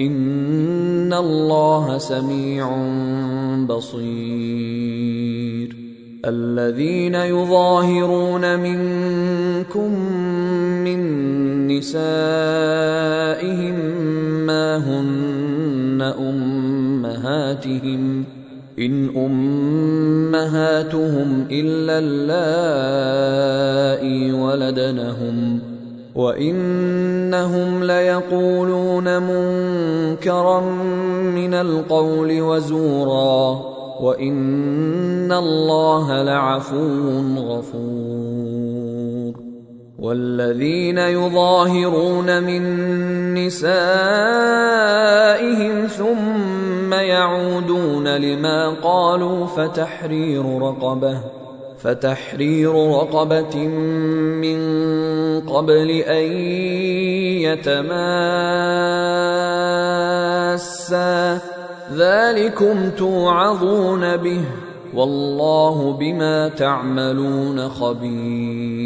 ان الله سميع بصير الذين يظاهرون منكم من نسائهم ما هن امهاتهم ان امهاتهم الا اللائي ولدنهم وانهم ليقولون منكرا من القول وزورا وان الله لعفو غفور والذين يظاهرون من نسائهم ثم يعودون لما قالوا فتحرير رقبه فتحرير رقبة من قبل أن يتماسا. ذلكم توعظون به والله بما تعملون خبير.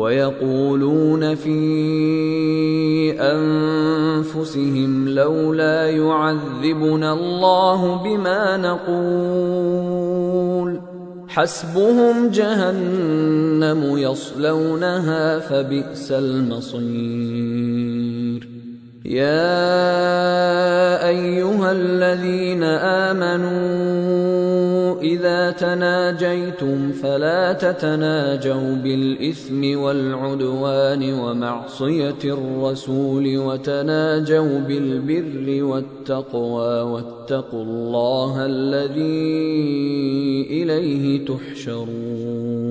ويقولون في أنفسهم لولا يعذبنا الله بما نقول. حسبهم جهنم يصلونها فبئس المصير. يا أيها الذين آمنوا إذا تناجيتم فلا تتناجوا بالإثم والعدوان ومعصية الرسول وتناجوا بالبر والتقوى واتقوا الله الذي إليه تحشرون.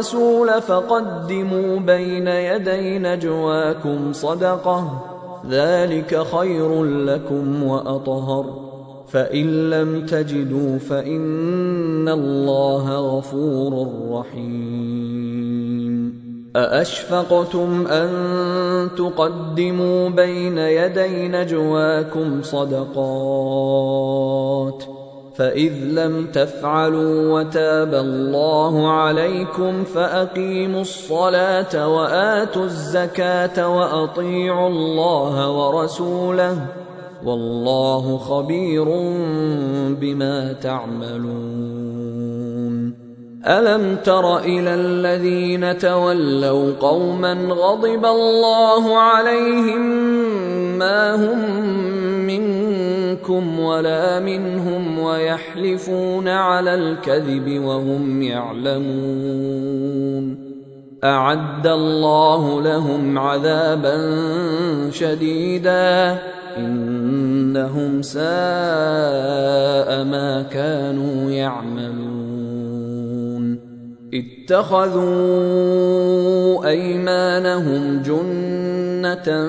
الرسول فقدموا بين يدي نجواكم صدقة ذلك خير لكم وأطهر. فإن لم تجدوا فإن الله غفور رحيم. أأشفقتم أن تقدموا بين يدي نجواكم صدقات؟ فإذ لم تفعلوا وتاب الله عليكم فأقيموا الصلاة وآتوا الزكاة وأطيعوا الله ورسوله والله خبير بما تعملون. ألم تر إلى الذين تولوا قوما غضب الله عليهم ما هم منكم ولا منهم ويحلفون على الكذب وهم يعلمون. أعد الله لهم عذابا شديدا. إنهم ساء ما كانوا يعملون. اتخذوا أيمانهم جنة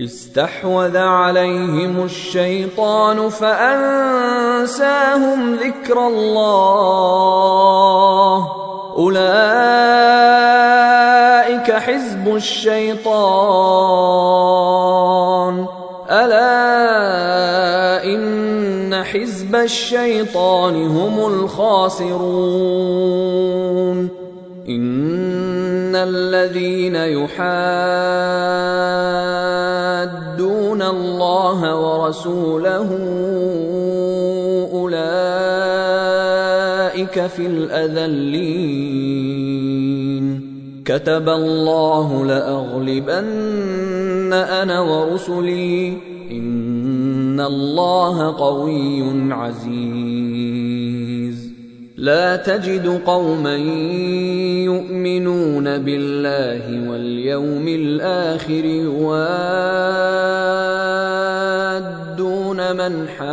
استحوذ عليهم الشيطان فأنساهم ذكر الله. أولئك حزب الشيطان. ألا إن حزب الشيطان هم الخاسرون. إن الذين يحادون الله ورسوله اولئك في الاذلين كتب الله لاغلبن أنا ورسلي ان الله قوي عزيز لا تجد قوما يؤمنون بالله واليوم الآخر يوادون من حاد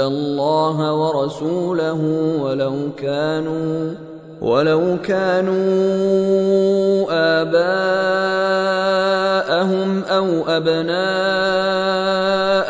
الله ورسوله ولو كانوا ولو كانوا آباءهم أو أبناءهم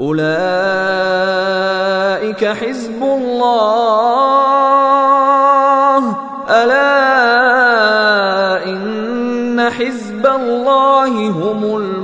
أولئك حزب الله. ألا إن حزب الله هم الذين